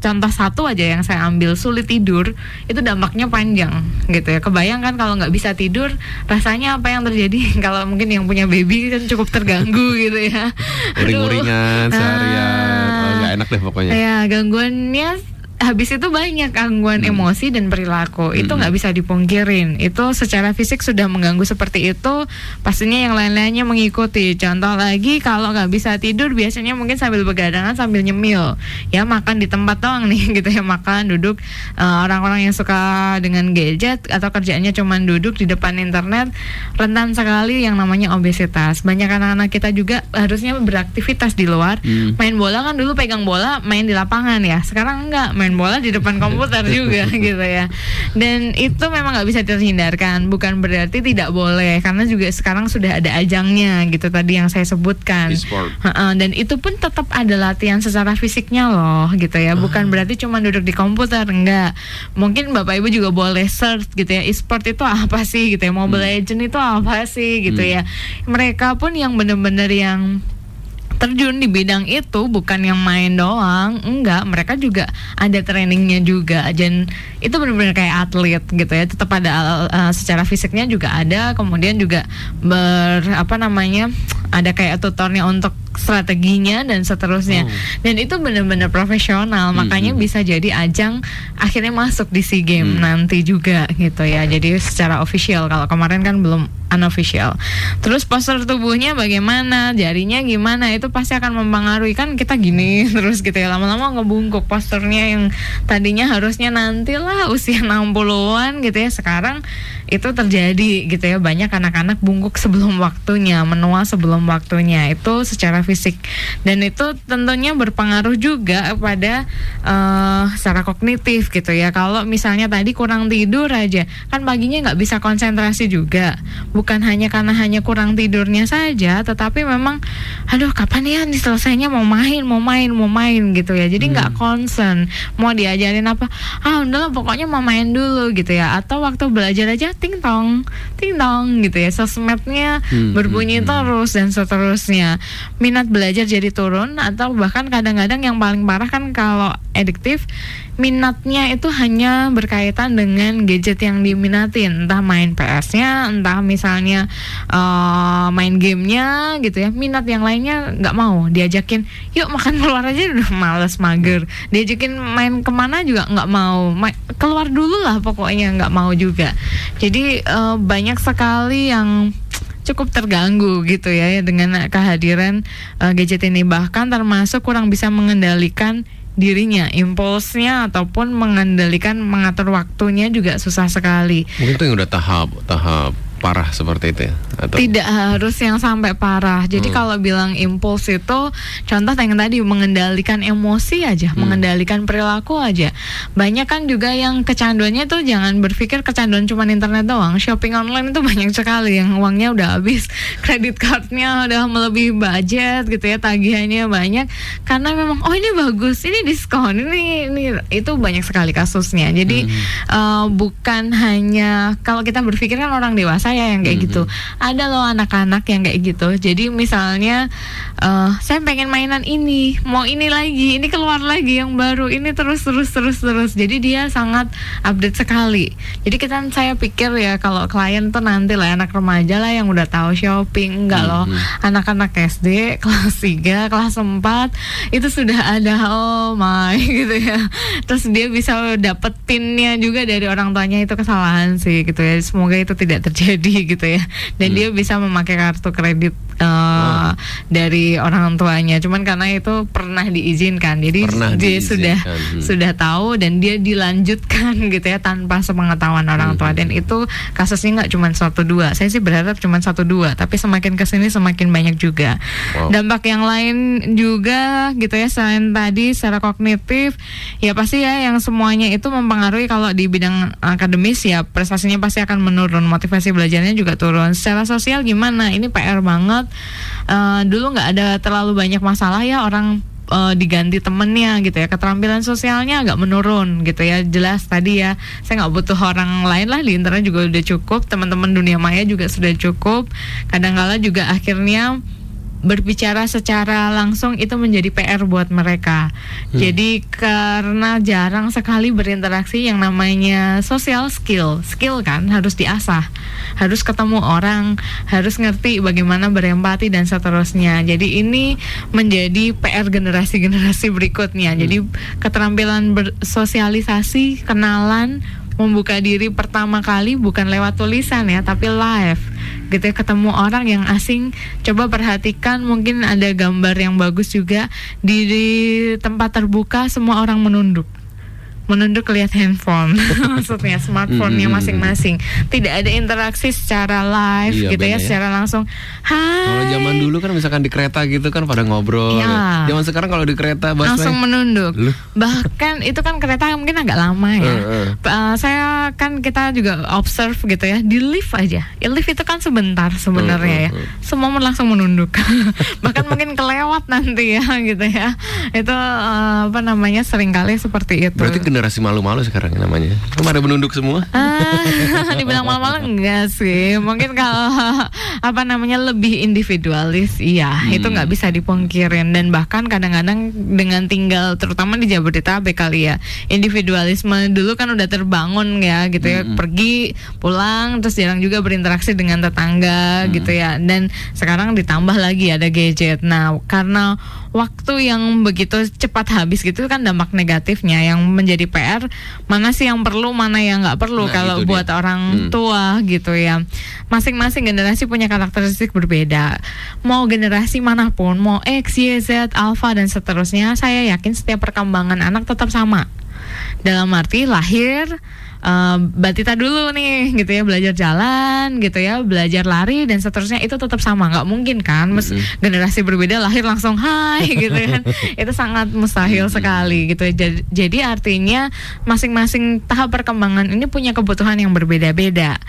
contoh satu aja yang saya ambil sulit tidur itu dampaknya panjang gitu ya. Kebayang kan kalau nggak bisa tidur rasanya apa yang terjadi? Kalau mungkin yang punya baby kan cukup terganggu gitu ya. Uring-uringan seharian. Oh, nggak enak deh pokoknya. Ya gangguannya habis itu banyak gangguan hmm. emosi dan perilaku. Itu hmm. nggak bisa dipungkirin. Itu secara fisik sudah mengganggu seperti itu, pastinya yang lain-lainnya mengikuti. Contoh lagi kalau nggak bisa tidur biasanya mungkin sambil begadangan sambil nyemil. Ya makan di tempat doang nih gitu ya makan duduk eh, orang-orang yang suka dengan gadget atau kerjanya cuma duduk di depan internet rentan sekali yang namanya obesitas. Banyak anak-anak kita juga harusnya beraktivitas di luar. Hmm. Main bola kan dulu pegang bola main di lapangan ya. Sekarang enggak main main bola di depan komputer juga gitu ya. Dan itu memang nggak bisa terhindarkan. Bukan berarti tidak boleh karena juga sekarang sudah ada ajangnya gitu tadi yang saya sebutkan. Dan itu pun tetap ada latihan secara fisiknya loh gitu ya. Bukan ah. berarti cuma duduk di komputer enggak mungkin bapak ibu juga boleh search gitu ya. E-sport itu apa sih gitu ya? Mobile hmm. legend itu apa sih gitu hmm. ya. Mereka pun yang benar-benar yang terjun di bidang itu bukan yang main doang enggak. Mereka juga ada trainingnya juga. Dan itu benar-benar kayak atlet gitu ya. Tetap ada uh, secara fisiknya juga ada. Kemudian juga ber apa namanya ada kayak tutornya untuk strateginya dan seterusnya. Oh. Dan itu benar-benar profesional, hmm. makanya hmm. bisa jadi ajang akhirnya masuk di SEA Game hmm. nanti juga gitu ya. Jadi secara official kalau kemarin kan belum unofficial. Terus postur tubuhnya bagaimana, jarinya gimana itu pasti akan mempengaruhi kan kita gini terus gitu ya. Lama-lama ngebungkuk posturnya yang tadinya harusnya nantilah usia 60-an gitu ya. Sekarang itu terjadi gitu ya. Banyak anak-anak bungkuk sebelum waktunya, menua sebelum waktunya. Itu secara fisik. Dan itu tentunya berpengaruh juga pada uh, secara kognitif gitu ya. Kalau misalnya tadi kurang tidur aja kan paginya nggak bisa konsentrasi juga. Bukan hanya karena hanya kurang tidurnya saja tetapi memang aduh kapan ya nih selesainya? Mau main mau main mau main gitu ya. Jadi nggak hmm. concern. Mau diajarin apa? Ah udah pokoknya mau main dulu gitu ya. Atau waktu belajar aja ting tong ting tong gitu ya. Sosmednya hmm. berbunyi hmm. terus dan seterusnya minat belajar jadi turun atau bahkan kadang-kadang yang paling parah kan kalau ediktif minatnya itu hanya berkaitan dengan gadget yang diminatin. Entah main PS-nya entah misalnya uh, main gamenya gitu ya. Minat yang lainnya nggak mau. Diajakin yuk makan keluar aja. Udah males mager. Diajakin main ke mana juga nggak mau. Ma keluar dulu lah pokoknya nggak mau juga. Jadi uh, banyak sekali yang cukup terganggu gitu ya dengan kehadiran uh, gadget ini bahkan termasuk kurang bisa mengendalikan dirinya, impulsnya ataupun mengendalikan mengatur waktunya juga susah sekali. Mungkin itu yang udah tahap tahap parah seperti itu ya? Atau? Tidak harus yang sampai parah. Jadi hmm. kalau bilang impuls itu contoh yang tadi mengendalikan emosi aja, hmm. mengendalikan perilaku aja. Banyak kan juga yang kecanduannya tuh jangan berpikir kecanduan cuma internet doang. Shopping online itu banyak sekali yang uangnya udah habis, kredit cardnya udah melebihi budget gitu ya, tagihannya banyak karena memang oh ini bagus, ini diskon, ini ini itu banyak sekali kasusnya. Jadi hmm. uh, bukan hanya kalau kita berpikir kan orang dewasa saya yang kayak mm -hmm. gitu ada loh anak-anak yang kayak gitu. Jadi misalnya uh, saya pengen mainan ini mau ini lagi ini keluar lagi yang baru ini terus terus terus terus. Jadi dia sangat update sekali. Jadi kita saya pikir ya kalau klien tuh nanti lah anak remaja lah yang udah tahu shopping. Enggak mm -hmm. loh anak-anak SD kelas 3 kelas 4 itu sudah ada oh my gitu ya. Terus dia bisa dapet pinnya juga dari orang tuanya itu kesalahan sih gitu ya. Semoga itu tidak terjadi gitu ya dan hmm. dia bisa memakai kartu kredit uh, oh. dari orang tuanya cuman karena itu pernah diizinkan jadi pernah dia diizinkan. sudah hmm. sudah tahu dan dia dilanjutkan gitu ya tanpa sepengetahuan orang tua hmm. dan itu kasusnya nggak cuma satu dua saya sih berharap cuma satu dua tapi semakin ke sini semakin banyak juga wow. dampak yang lain juga gitu ya selain tadi secara kognitif ya pasti ya yang semuanya itu mempengaruhi kalau di bidang akademis ya prestasinya pasti akan menurun motivasi belajar belajarnya juga turun. Secara sosial gimana? Ini PR banget. Uh, dulu nggak ada terlalu banyak masalah ya orang uh, diganti temennya gitu ya keterampilan sosialnya agak menurun gitu ya jelas tadi ya saya nggak butuh orang lain lah di internet juga udah cukup teman-teman dunia maya juga sudah cukup kadang-kala juga akhirnya berbicara secara langsung itu menjadi PR buat mereka. Hmm. Jadi karena jarang sekali berinteraksi yang namanya social skill, skill kan harus diasah, harus ketemu orang, harus ngerti bagaimana berempati dan seterusnya. Jadi ini menjadi PR generasi-generasi berikutnya. Hmm. Jadi keterampilan bersosialisasi, kenalan, membuka diri pertama kali bukan lewat tulisan ya, tapi live gitu ya ketemu orang yang asing. Coba perhatikan mungkin ada gambar yang bagus juga. Di, di tempat terbuka semua orang menunduk menunduk lihat handphone. Maksudnya smartphone-nya masing-masing. Tidak ada interaksi secara live iya, gitu ya, ya. secara langsung. Hai. Kalau zaman dulu kan misalkan di kereta gitu kan pada ngobrol. Ya. zaman sekarang kalau di kereta langsung menunduk. Loh. bahkan itu kan kereta mungkin agak lama ya. Uh, uh. Uh, saya kan kita juga observe gitu ya di lift aja. Ya, lift itu kan sebentar sebenarnya uh, uh, uh. ya semua langsung menunduk. Bahkan mungkin kelewat nanti ya gitu ya. Itu uh, apa namanya sering kali seperti itu. Berarti generasi malu-malu sekarang namanya. Kemarin menunduk semua. Ah, dibilang malu-malu enggak sih. Mungkin kalau apa namanya lebih individualis, iya hmm. itu nggak bisa dipungkirin dan bahkan kadang-kadang dengan tinggal terutama di Jabodetabek kali ya individualisme dulu kan udah terbangun ya gitu ya hmm. pergi pulang terus jarang juga berinteraksi dengan tetangga hmm. gitu ya dan sekarang ditambah lagi ada gadget. Nah karena waktu yang begitu cepat habis gitu kan dampak negatifnya yang menjadi PR mana sih yang perlu mana yang nggak perlu nah, kalau buat dia. orang hmm. tua gitu ya masing-masing generasi punya karakteristik berbeda mau generasi mana pun mau X Y Z Alpha dan seterusnya saya yakin setiap perkembangan anak tetap sama dalam arti lahir uh, batita dulu nih gitu ya belajar jalan gitu ya belajar lari dan seterusnya itu tetap sama nggak mungkin kan mes mm-hmm. generasi berbeda lahir langsung hai gitu kan. Itu sangat mustahil mm-hmm. sekali gitu. Jadi, jadi artinya masing-masing tahap perkembangan ini punya kebutuhan yang berbeda-beda.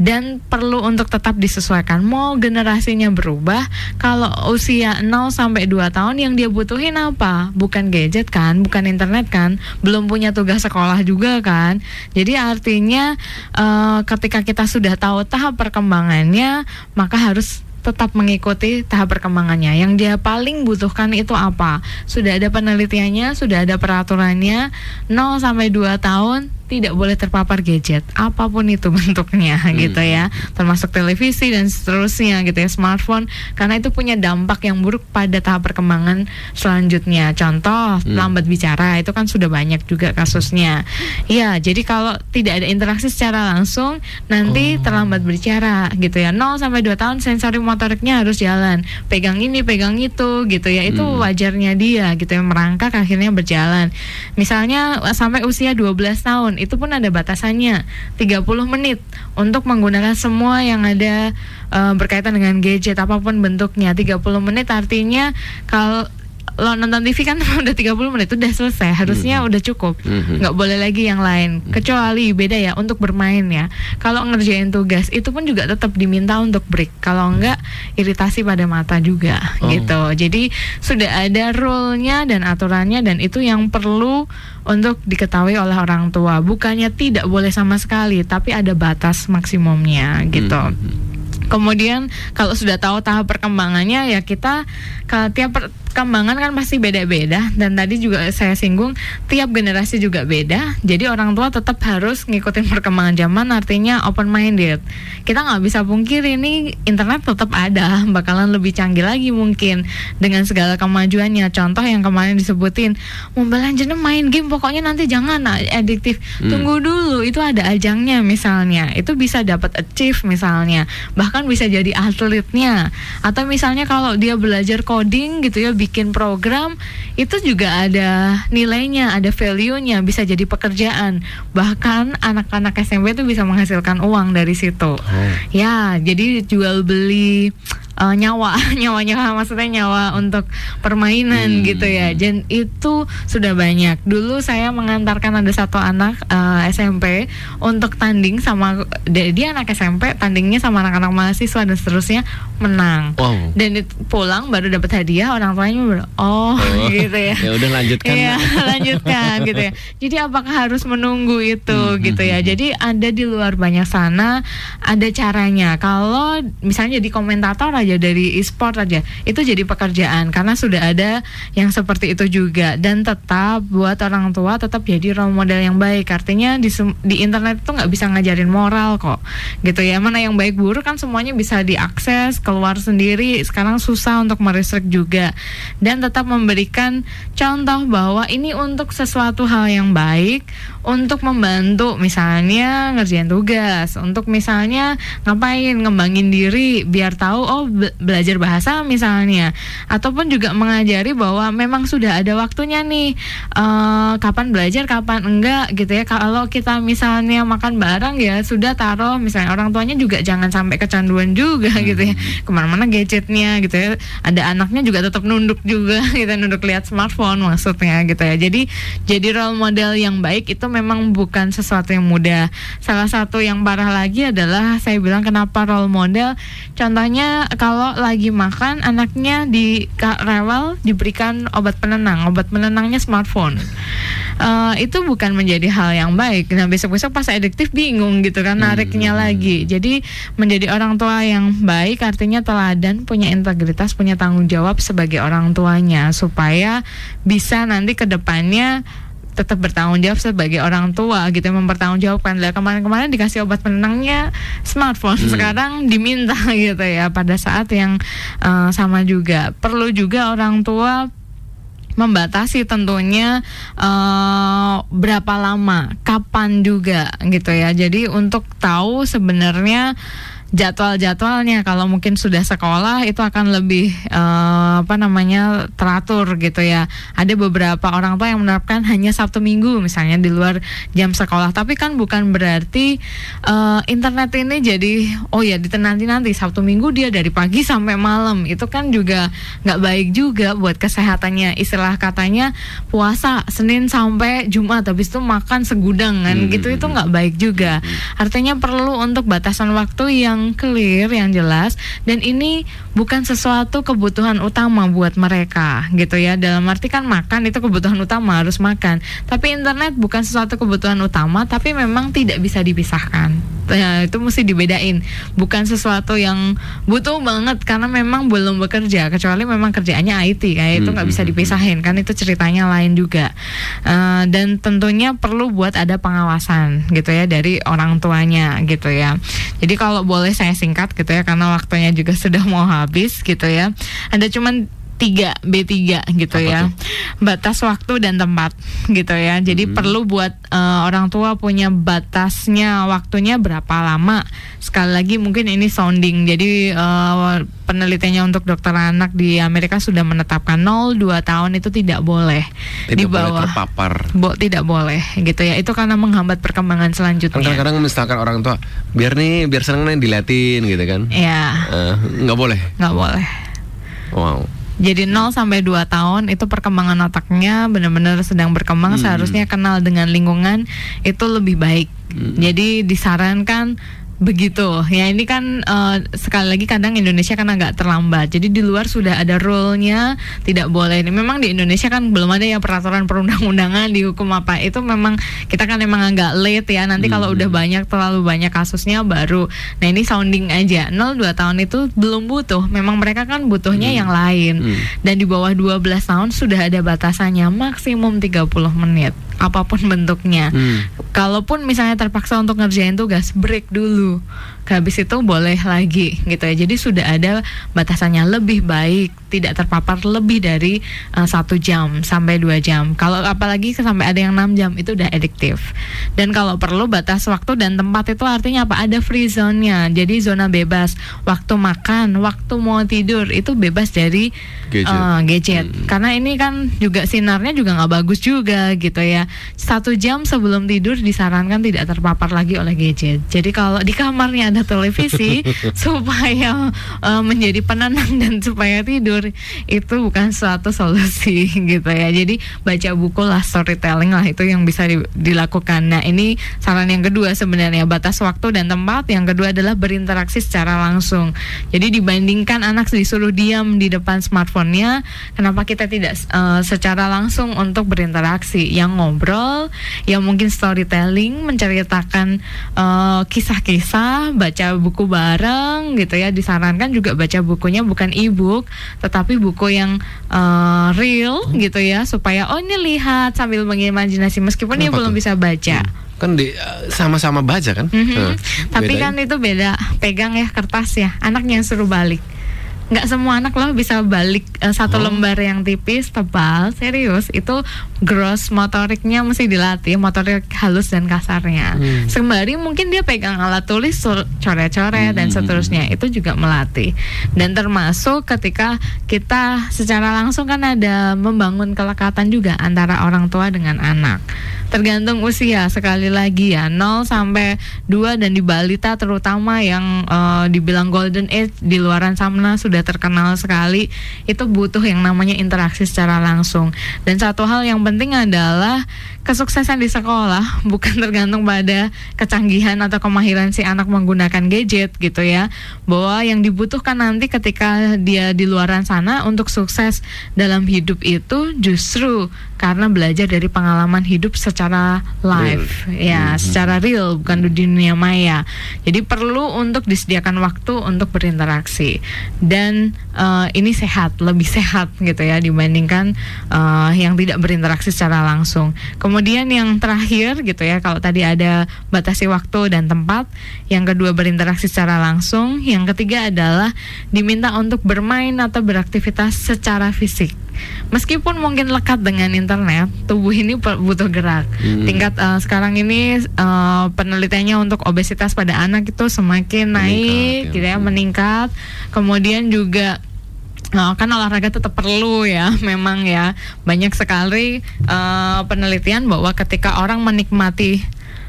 Dan perlu untuk tetap disesuaikan mau generasinya berubah kalau usia 0 sampai 2 tahun yang dia butuhin apa? Bukan gadget kan bukan internet kan belum punya tugas sekolah juga kan. Jadi artinya uh, ketika kita sudah tahu tahap perkembangannya, maka harus tetap mengikuti tahap perkembangannya. Yang dia paling butuhkan itu apa? Sudah ada penelitiannya, sudah ada peraturannya. 0 sampai 2 tahun tidak boleh terpapar gadget apa pun itu bentuknya hmm. gitu ya termasuk televisi dan seterusnya gitu ya smartphone karena itu punya dampak yang buruk pada tahap perkembangan selanjutnya contoh hmm. lambat bicara itu kan sudah banyak juga kasusnya ya jadi kalau tidak ada interaksi secara langsung nanti oh. terlambat bicara gitu ya 0 sampai 2 tahun sensori motoriknya harus jalan pegang ini pegang itu gitu ya itu hmm. wajarnya dia gitu ya merangkak akhirnya berjalan misalnya sampai usia 12 tahun itu pun ada batasannya 30 menit untuk menggunakan semua yang ada uh, berkaitan dengan gadget apa pun bentuknya 30 menit artinya kalau lo nonton TV kan udah 30 menit udah selesai harusnya mm -hmm. udah cukup mm-hmm. nggak mm -hmm. boleh lagi yang lain mm-hmm. kecuali beda ya untuk bermain ya kalau ngerjain tugas itu pun juga tetap diminta untuk break kalau enggak iritasi pada mata juga oh. gitu jadi sudah ada rule-nya dan aturannya dan itu yang perlu untuk diketahui oleh orang tua bukannya tidak boleh sama sekali tapi ada batas maksimumnya gitu mm -hmm. Kemudian kalau sudah tahu tahap perkembangannya ya kita kalau tiap perkembangan kan pasti beda-beda dan tadi juga saya singgung tiap generasi juga beda. Jadi orang tua tetap harus ngikutin perkembangan zaman artinya open minded. Kita nggak bisa pungkiri ini internet tetap ada, bakalan lebih canggih lagi mungkin dengan segala kemajuannya. Contoh yang kemarin disebutin, mau belanja main game pokoknya nanti jangan adiktif. Hmm. Tunggu dulu itu ada ajangnya misalnya. Itu bisa dapat achieve misalnya. Bahkan bisa jadi atletnya atau misalnya kalau dia belajar coding gitu ya bikin program itu juga ada nilainya, ada value-nya, bisa jadi pekerjaan. Bahkan anak-anak SMP itu bisa menghasilkan uang dari situ. Oh. Ya, jadi jual beli uh, nyawa nyawanya maksudnya nyawa untuk permainan Hmm. gitu ya dan itu sudah banyak dulu saya mengantarkan ada satu anak uh, SMP untuk tanding sama dia anak SMP tandingnya sama anak-anak mahasiswa dan seterusnya menang Wow. dan it- pulang baru dapat hadiah orang tuanya baru oh, Oh, gitu ya ya udah lanjutkan. Iya, lanjutkan gitu ya. Jadi apakah harus menunggu itu Hmm, gitu hmm, ya. hmm. Jadi ada di luar banyak sana ada caranya. Kalau misalnya jadi komentator aja dari e-sport aja, itu jadi pekerjaan karena sudah ada yang seperti itu juga dan tetap buat orang tua tetap jadi role model yang baik. Artinya di di internet itu nggak bisa ngajarin moral kok. Gitu ya. Mana yang baik buruk kan semuanya bisa diakses keluar sendiri. Sekarang susah untuk merestrict juga dan tetap memberikan contoh bahwa ini untuk sesuatu hal yang baik untuk membantu misalnya ngerjain tugas untuk misalnya ngapain ngembangin diri biar tahu oh be- belajar bahasa misalnya. Ataupun juga mengajari bahwa memang sudah ada waktunya nih eh, kapan belajar kapan enggak gitu ya. Kalau kita misalnya makan bareng ya sudah taruh misalnya orang tuanya juga jangan sampai kecanduan juga gitu ya. Ke mana-mana gadgetnya gitu ya. Ada anaknya juga tetap nunduk juga gitu nunduk lihat smartphone maksudnya gitu ya. Jadi jadi role model yang baik itu memang bukan sesuatu yang mudah. Salah satu yang parah lagi adalah saya bilang kenapa role model. Contohnya kalau lagi makan anaknya di rewel diberikan obat penenang. Obat penenangnya smartphone. Eh, itu bukan menjadi hal yang baik. Nah besok-besok pas adiktif bingung gitu kan nariknya lagi. Jadi menjadi orang tua yang baik artinya teladan, punya integritas, punya tanggung jawab sebagai orang tuanya supaya bisa nanti ke depannya tetap bertanggung jawab sebagai orang tua gitu mempertanggungjawabkan. Lah kemarin-kemarin dikasih obat penenangnya smartphone sekarang diminta gitu ya pada saat yang eh, sama juga. Perlu juga orang tua membatasi tentunya eh, berapa lama, kapan juga gitu ya. Jadi untuk tahu sebenarnya jadwal-jadwalnya kalau mungkin sudah sekolah itu akan lebih eh, apa namanya teratur gitu ya. Ada beberapa orang tua yang menerapkan hanya Sabtu Minggu misalnya di luar jam sekolah. Tapi kan bukan berarti eh, internet ini jadi oh ya nanti nanti Sabtu Minggu dia dari pagi sampai malam. Itu kan juga nggak baik juga buat kesehatannya. Istilah katanya puasa Senin sampai Jumat habis itu makan segudang kan Hmm, gitu hmm, itu nggak baik juga. Artinya perlu untuk batasan waktu yang clear, yang jelas dan ini bukan sesuatu kebutuhan utama buat mereka gitu ya. Dalam arti kan makan itu kebutuhan utama harus makan. Tapi internet bukan sesuatu kebutuhan utama tapi memang tidak bisa dipisahkan. Ya, itu mesti dibedain. Bukan sesuatu yang butuh banget karena memang belum bekerja kecuali memang kerjaannya IT kayak itu nggak bisa Hmm, hmm, dipisahin kan itu ceritanya lain juga. Eh, dan tentunya perlu buat ada pengawasan gitu ya dari orang tuanya gitu ya. Jadi kalau boleh saya singkat gitu ya karena waktunya juga sudah mau habis gitu ya. Ada cuman 3 B3 gitu Apa ya. tuh? Batas waktu dan tempat gitu ya. Jadi perlu buat eh, orang tua punya batasnya waktunya berapa lama. Sekali lagi mungkin ini sounding. Jadi eh, penelitiannya untuk dokter anak di Amerika sudah menetapkan 0 2 tahun itu tidak boleh Tidak di boleh bawah terpapar. Bo, tidak boleh gitu ya. Itu karena menghambat perkembangan Kan selanjutnya. kadang-kadang misalkan orang tua biar nih biar seneng nih diliatin gitu kan. Ya, Eh, nggak boleh. nggak boleh. Wow. Jadi 0 sampai 2 tahun itu perkembangan otaknya benar-benar sedang berkembang Hmm. seharusnya kenal dengan lingkungan itu lebih baik. Hmm. Jadi disarankan begitu. Ya ini kan eh, sekali lagi kadang Indonesia kan agak terlambat. Jadi di luar sudah ada rule-nya tidak boleh. Ini memang di Indonesia kan belum ada ya peraturan perundang-undangan di hukum apa. Itu memang kita kan emang agak late ya. Nanti kalau Hmm. udah banyak terlalu banyak kasusnya baru. Nah ini sounding aja. 0 2 tahun itu belum butuh. Memang mereka kan butuhnya yang lain. Hmm. Dan di bawah 12 tahun sudah ada batasannya maksimum 30 menit apa pun bentuknya. Hmm. Kalaupun misalnya terpaksa untuk ngerjain tugas, break dulu. Habis itu boleh lagi gitu ya. Jadi sudah ada batasannya lebih baik, tidak terpapar lebih dari eh, satu jam sampai dua jam. Kalau apalagi sampai ada yang 6 jam itu udah adiktif. Dan kalau perlu batas waktu dan tempat itu artinya apa? Ada free zone-nya. Jadi zona bebas. Waktu makan, waktu mau tidur itu bebas dari Gadget. eh, gadget. Hmm. Karena ini kan juga sinarnya juga nggak bagus juga gitu ya. Satu jam sebelum tidur disarankan tidak terpapar lagi oleh gadget. Jadi kalau di kamarnya ada televisi supaya uh, menjadi penenang dan supaya tidur itu bukan suatu solusi gitu ya. Jadi baca buku lah storytelling lah itu yang bisa di, dilakukan. Nah, ini saran yang kedua sebenarnya batas waktu dan tempat. Yang kedua adalah berinteraksi secara langsung. Jadi dibandingkan anak disuruh diam di depan smartphone-nya, kenapa kita tidak uh, secara langsung untuk berinteraksi? Yang ngobrol, yang mungkin storytelling, menceritakan kisah kisah-kisah, baca buku bareng gitu ya. Disarankan juga baca bukunya bukan e-book, tetapi buku yang uh, real gitu ya supaya oh ini lihat sambil mengimajinasi meskipun dia belum bisa baca. Hmm kan di sama-sama baca kan? Mm -hmm. Tapi kan itu beda pegang ya kertas ya. Anaknya yang suruh balik nggak semua anak loh bisa balik uh, satu oh. lembar yang tipis tebal serius itu gross motoriknya mesti dilatih motorik halus dan kasarnya hmm. sembari mungkin dia pegang alat tulis coret-coret hmm. dan seterusnya itu juga melatih dan termasuk ketika kita secara langsung kan ada membangun kelekatan juga antara orang tua dengan anak tergantung usia sekali lagi ya 0 sampai 2 dan di balita terutama yang uh, dibilang golden age di luaran sana sudah terkenal sekali itu butuh yang namanya interaksi secara langsung. Dan satu hal yang penting adalah kesuksesan di sekolah bukan tergantung pada kecanggihan atau kemahiran si anak menggunakan gadget gitu ya. Bahwa yang dibutuhkan nanti ketika dia di luaran sana untuk sukses dalam hidup itu justru karena belajar dari pengalaman hidup secara live. Real. ya mm-hmm. secara real bukan di dunia maya. Jadi perlu untuk disediakan waktu untuk berinteraksi. Dan uh, ini sehat lebih sehat gitu ya dibandingkan uh, yang tidak berinteraksi secara langsung. Kemudian yang terakhir gitu ya kalau tadi ada batasi waktu dan tempat yang kedua berinteraksi secara langsung yang ketiga adalah diminta untuk bermain atau beraktivitas secara fisik meskipun mungkin lekat dengan internet, tubuh ini butuh gerak. Hmm. Tingkat uh, sekarang ini uh, penelitiannya untuk obesitas pada anak itu semakin meningkat, naik, ya. gitu ya, meningkat. Kemudian juga Nah, kan olahraga tetap perlu ya, memang ya banyak sekali uh, penelitian bahwa ketika orang menikmati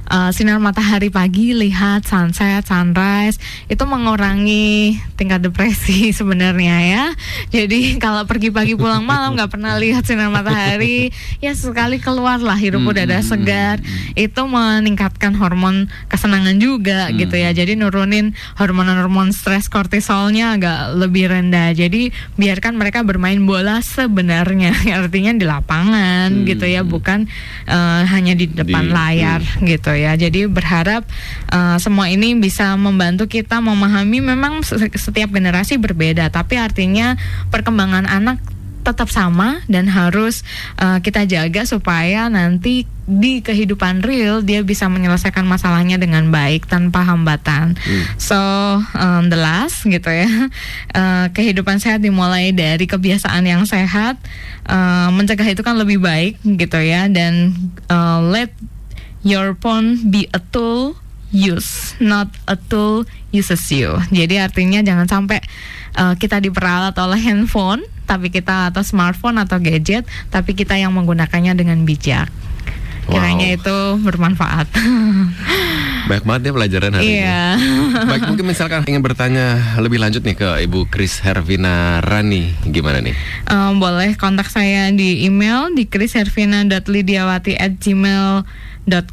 uh, sinar matahari pagi lihat sunset sunrise itu mengurangi tingkat depresi sebenarnya ya. Jadi kalau pergi pagi pulang malam nggak pernah lihat sinar matahari ya sekali keluar lah hidup hmm, udara hmm, hmm, segar. itu meningkatkan hormon kesenangan juga gitu ya. Jadi nurunin hormon-hormon stres kortisolnya agak lebih rendah. Jadi biarkan mereka bermain bola sebenarnya artinya di lapangan gitu ya bukan uh, hanya di depan di, layar gitu ya. Jadi berharap uh, semua ini bisa membantu kita memahami memang setiap generasi berbeda, tapi artinya perkembangan anak tetap sama dan harus uh, kita jaga supaya nanti di kehidupan real dia bisa menyelesaikan masalahnya dengan baik tanpa hambatan. Hmm. So um, the last gitu ya, uh, kehidupan sehat dimulai dari kebiasaan yang sehat. Uh, mencegah itu kan lebih baik gitu ya dan uh, let your phone be a tool use, not a tool uses you. Jadi artinya jangan sampai uh, kita diperalat oleh handphone, tapi kita atau smartphone atau gadget, tapi kita yang menggunakannya dengan bijak. Wow. Kiranya itu bermanfaat. Baik banget ya pelajaran hari iya. ini. Baik mungkin misalkan ingin bertanya lebih lanjut nih ke Ibu Kris Hervina Rani, gimana nih? Um, boleh kontak saya di email di krishervina.lidiawati@gmail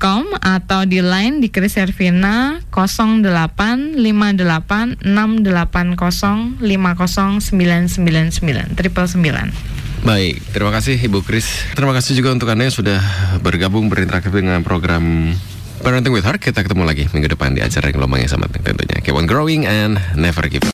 com atau di line di Kris Servina 085806805099 triple sembilan. Baik, terima kasih Ibu Kris. Terima kasih juga untuk Anda yang sudah bergabung berinteraksi dengan program Parenting with Heart. Kita ketemu lagi minggu depan di acara yang gelombang yang sama tentunya. Keep on growing and never give up.